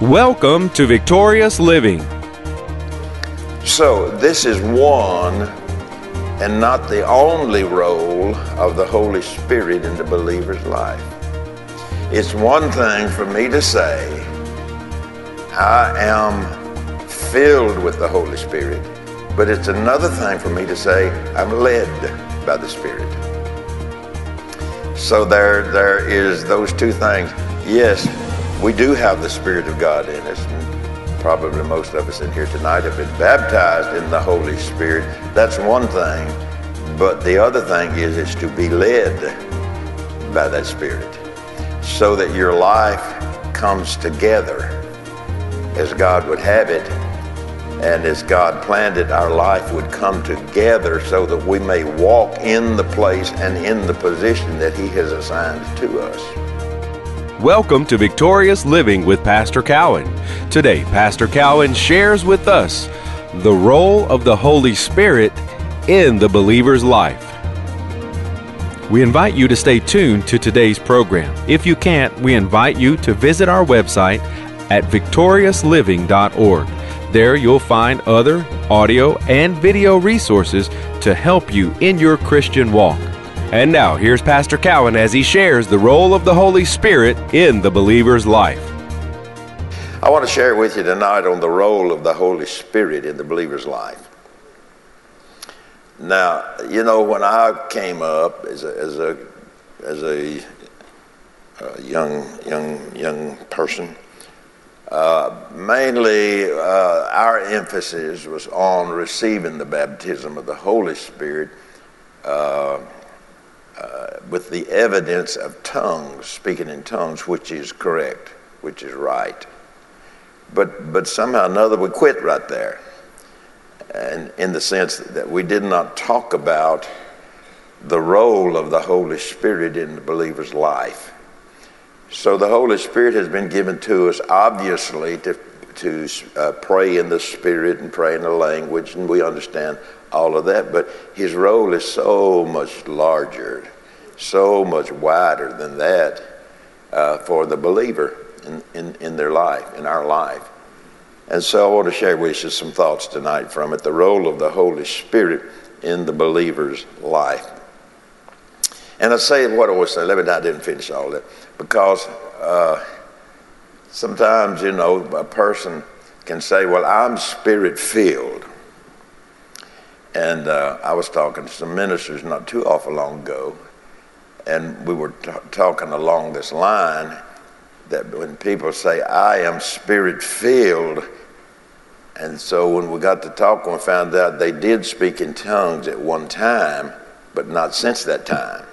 Welcome to Victorious Living. So, this is one and not the only role of the Holy Spirit in the believer's life. It's one thing for me to say, I am filled with the Holy Spirit, but it's another thing for me to say, I'm led by the Spirit. So there, there is those two things. Yes, we do have the Spirit of God in us. And probably most of us in here tonight have been baptized in the Holy Spirit. That's one thing. But the other thing is, it's to be led by that Spirit so that your life comes together as God would have it. And as God planned it, our life would come together so that we may walk in the place and in the position that He has assigned to us. Welcome to Victorious Living with Pastor Cowan. Today, Pastor Cowan shares with us the role of the Holy Spirit in the believer's life. We invite you to stay tuned to today's program. If you can't, we invite you to visit our website at victoriousliving.org. There you'll find other audio and video resources to help you in your Christian walk. And now, here's Pastor Cowan as he shares the role of the Holy Spirit in the believer's life. I want to share with you tonight on the role of the Holy Spirit in the believer's life. Now, you know, when I came up as a, as a, as a, a young, young, young person, uh, mainly uh, our emphasis was on receiving the baptism of the Holy Spirit uh, uh, with the evidence of tongues, speaking in tongues, which is correct, which is right. But, but somehow or another, we quit right there and in the sense that we did not talk about the role of the Holy Spirit in the believer's life. So the Holy Spirit has been given to us, obviously, to, to uh, pray in the Spirit and pray in the language, and we understand all of that. But His role is so much larger, so much wider than that uh, for the believer in, in, in their life, in our life. And so I want to share with you some thoughts tonight from it the role of the Holy Spirit in the believer's life. And I say what I was saying, let me, I didn't finish all that, because uh, sometimes, you know, a person can say, Well, I'm spirit filled. And uh, I was talking to some ministers not too awful long ago, and we were t- talking along this line that when people say, I am spirit filled, and so when we got to talking, we found out they did speak in tongues at one time, but not since that time.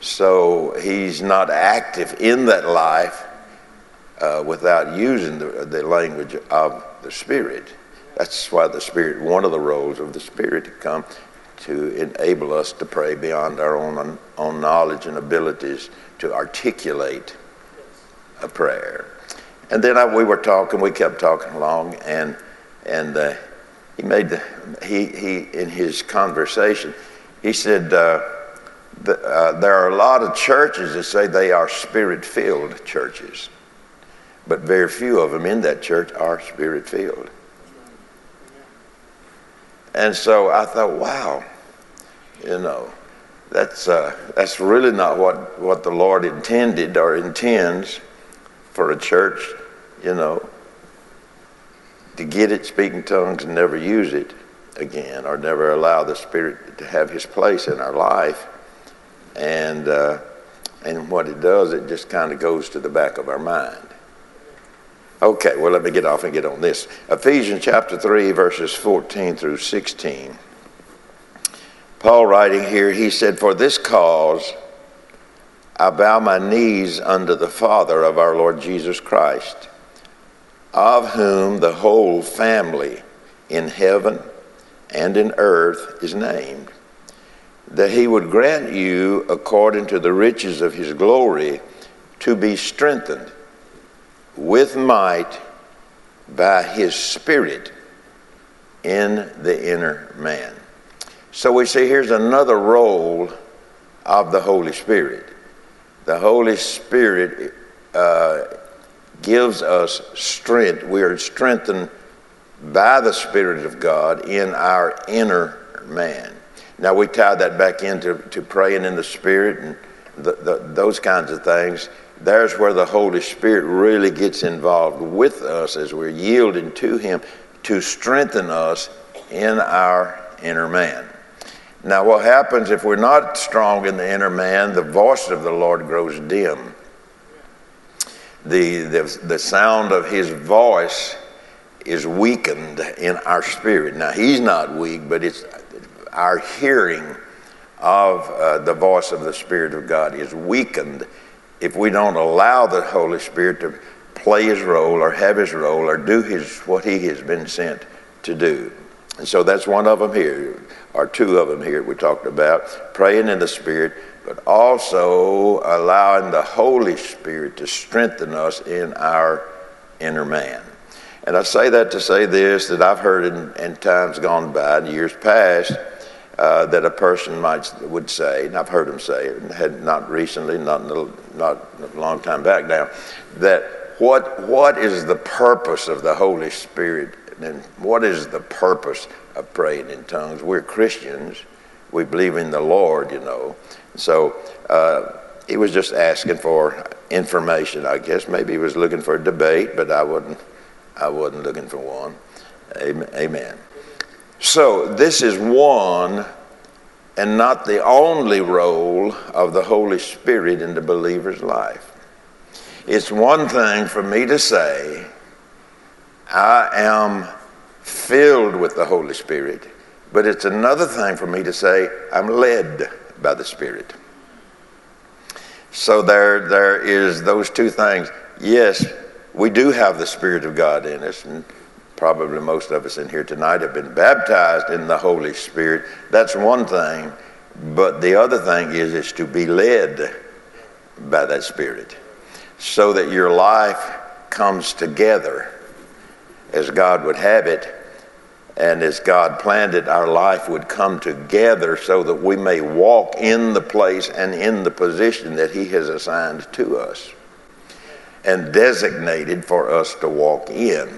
So he's not active in that life uh, without using the, the language of the Spirit. That's why the Spirit, one of the roles of the Spirit to come to enable us to pray beyond our own, own knowledge and abilities to articulate a prayer. And then I, we were talking, we kept talking along, and, and uh, he made the, he, he, in his conversation, he said, uh, the, uh, there are a lot of churches that say they are spirit filled churches, but very few of them in that church are spirit filled. And so I thought, wow, you know, that's, uh, that's really not what, what the Lord intended or intends for a church, you know, to get it, speaking tongues, and never use it again, or never allow the Spirit to have His place in our life. And uh, and what it does, it just kind of goes to the back of our mind. Okay, well, let me get off and get on this. Ephesians chapter 3, verses 14 through 16. Paul writing here, he said, For this cause I bow my knees unto the Father of our Lord Jesus Christ, of whom the whole family in heaven and in earth is named, that he would grant you, according to the riches of his glory, to be strengthened with might by his Spirit in the inner man. So we see here's another role of the Holy Spirit the Holy Spirit uh, gives us strength. We are strengthened by the Spirit of God in our inner man. Now, we tie that back into to praying in the Spirit and the, the, those kinds of things. There's where the Holy Spirit really gets involved with us as we're yielding to Him to strengthen us in our inner man. Now, what happens if we're not strong in the inner man? The voice of the Lord grows dim. The, the, the sound of His voice is weakened in our spirit. Now, He's not weak, but it's our hearing of uh, the voice of the Spirit of God is weakened if we don't allow the Holy Spirit to play his role or have his role or do his what he has been sent to do. And so that's one of them here, or two of them here we talked about praying in the Spirit, but also allowing the Holy Spirit to strengthen us in our inner man. And I say that to say this that I've heard in, in times gone by, in years past, uh, that a person might would say, and I've heard him say it, had not recently, not not a long time back now, that what what is the purpose of the Holy Spirit and what is the purpose of praying in tongues? We're Christians. We believe in the Lord, you know. So uh, he was just asking for information, I guess. Maybe he was looking for a debate, but I wasn't. I wasn't looking for one. Amen. So, this is one and not the only role of the Holy Spirit in the believer's life. It's one thing for me to say, I am filled with the Holy Spirit, but it's another thing for me to say, I'm led by the Spirit. So there, there is those two things. Yes, we do have the Spirit of God in us, and probably most of us in here tonight have been baptized in the Holy Spirit. That's one thing. But the other thing is, is to be led by that Spirit so that your life comes together as God would have it. And as God planned it, our life would come together so that we may walk in the place and in the position that He has assigned to us and designated for us to walk in.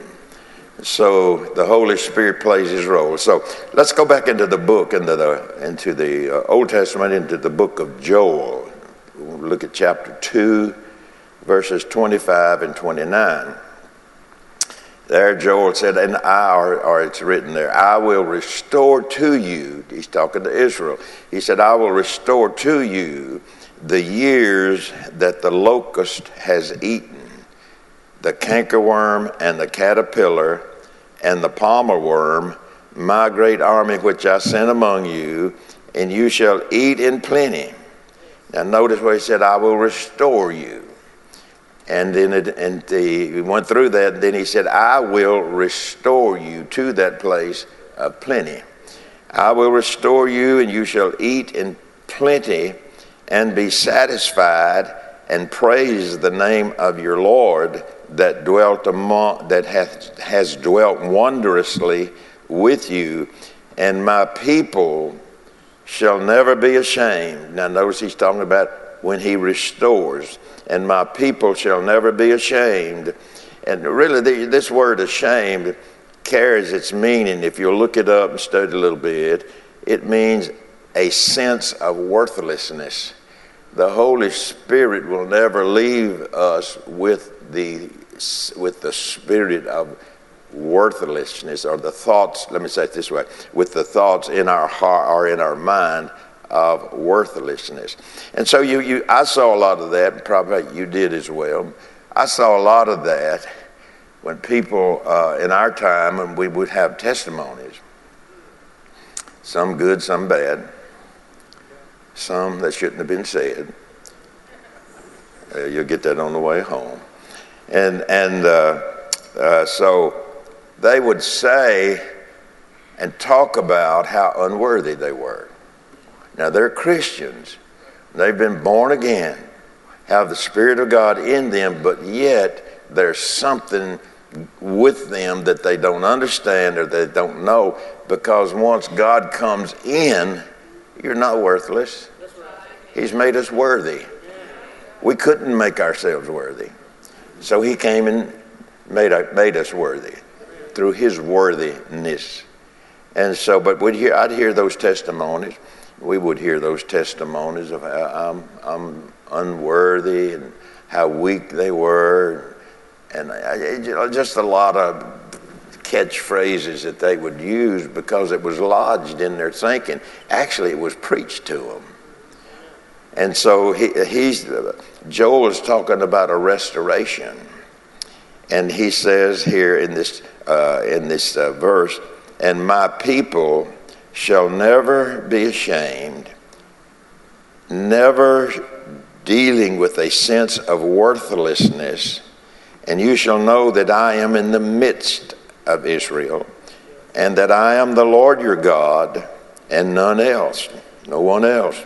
So the Holy Spirit plays his role. So let's go back into the book, into the, into the uh, Old Testament, into the book of Joel. We'll look at chapter 2, verses 25 and 29. There, Joel said, and I, or, or it's written there, I will restore to you, he's talking to Israel. He said, I will restore to you the years that the locust has eaten the cankerworm and the caterpillar and the palmer worm, my great army which I sent among you, and you shall eat in plenty. Now notice where he said, I will restore you. And then it, and he went through that, and then he said, I will restore you to that place of plenty. I will restore you, and you shall eat in plenty and be satisfied and praise the name of your Lord that dwelt among that hath, has dwelt wondrously with you, and my people shall never be ashamed. Now notice he's talking about when he restores, and my people shall never be ashamed. And really, the, this word ashamed carries its meaning. If you look it up and study a little bit, it means a sense of worthlessness. The Holy Spirit will never leave us with the with the spirit of worthlessness or the thoughts let me say it this way with the thoughts in our heart or in our mind of worthlessness. And so you, you i saw a lot of that and probably you did as well. I saw a lot of that when people uh, in our time and we would have testimonies. Some good some bad. Some that shouldn't have been said. Uh, you'll get that on the way home and, and uh, uh, so they would say and talk about how unworthy they were. Now, they're Christians. They've been born again, have the Spirit of God in them, but yet there's something with them that they don't understand or they don't know because once God comes in, you're not worthless. He's made us worthy. We couldn't make ourselves worthy. So he came and made, made us worthy through his worthiness. And so, but we'd hear, I'd hear those testimonies. We would hear those testimonies of how I'm, I'm unworthy and how weak they were. And I, just a lot of catchphrases that they would use because it was lodged in their thinking. Actually, it was preached to them. And so he, he's, Joel is talking about a restoration. And he says here in this, uh, in this uh, verse, and my people shall never be ashamed, never dealing with a sense of worthlessness. And you shall know that I am in the midst of Israel, and that I am the Lord your God, and none else, no one else,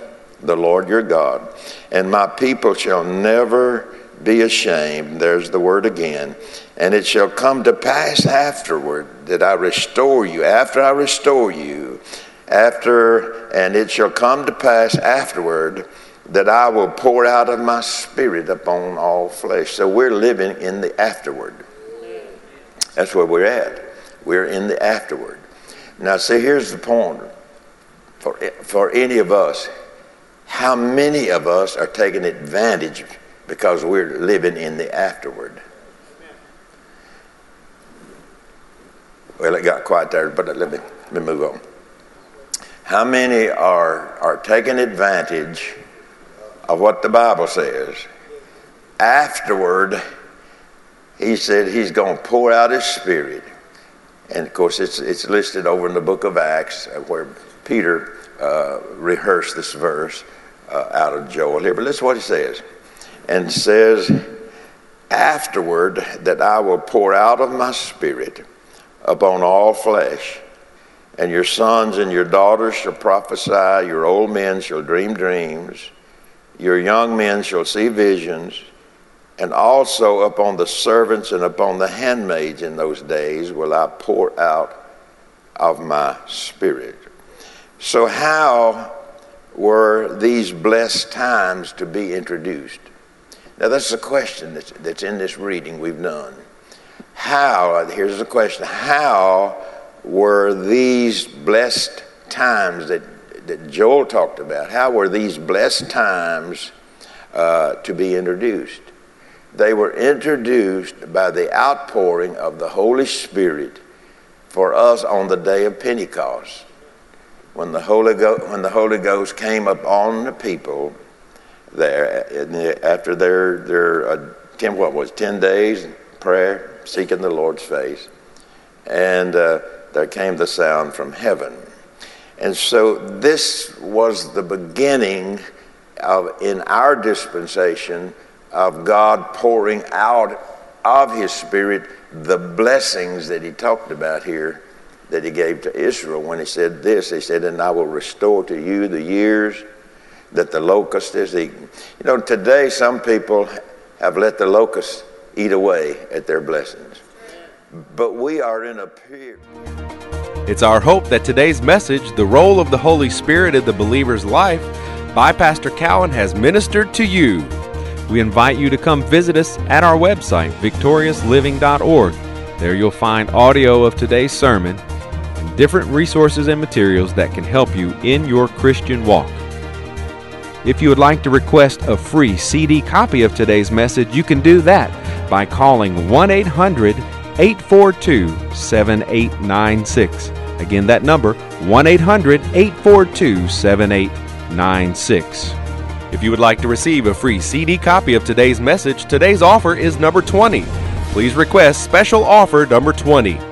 the Lord your God. And my people shall never be ashamed. There's the word again. And it shall come to pass afterward that I restore you. After I restore you, after, and it shall come to pass afterward that I will pour out of my spirit upon all flesh. So we're living in the afterward. That's where we're at. We're in the afterward. Now, see, here's the point for, for any of us. How many of us are taking advantage because we're living in the afterward? Well, it got quiet there, but let me, let me move on. How many are, are taking advantage of what the Bible says? Afterward, he said he's going to pour out his spirit. And of course, it's, it's listed over in the book of Acts uh, where Peter uh, rehearsed this verse uh, out of Joel here. But listen what he says. And says, Afterward, that I will pour out of my spirit upon all flesh. And your sons and your daughters shall prophesy, your old men shall dream dreams, your young men shall see visions, and also upon the servants and upon the handmaids in those days will I pour out of my spirit. So, how were these blessed times to be introduced? Now, that's the question that's, that's in this reading we've done. How, here's the question how were these blessed times that, that Joel talked about, how were these blessed times uh, to be introduced? They were introduced by the outpouring of the Holy Spirit for us on the day of Pentecost. When the Holy, Go- when the Holy Ghost came upon the people there after their, their uh, ten, what was 10 days prayer, seeking the Lord's face. And uh, there came the sound from heaven. And so this was the beginning of, in our dispensation, of God pouring out of His Spirit the blessings that He talked about here that He gave to Israel when He said this. He said, And I will restore to you the years that the locust is eaten. You know, today some people have let the locust eat away at their blessings. But we are in a period. It's our hope that today's message, The Role of the Holy Spirit in the Believer's Life, by Pastor Cowan, has ministered to you. We invite you to come visit us at our website, victoriousliving.org. There you'll find audio of today's sermon and different resources and materials that can help you in your Christian walk. If you would like to request a free CD copy of today's message, you can do that by calling 1 800 842 7896. Again, that number 1 800 842 7896. If you would like to receive a free CD copy of today's message, today's offer is number 20. Please request special offer number 20.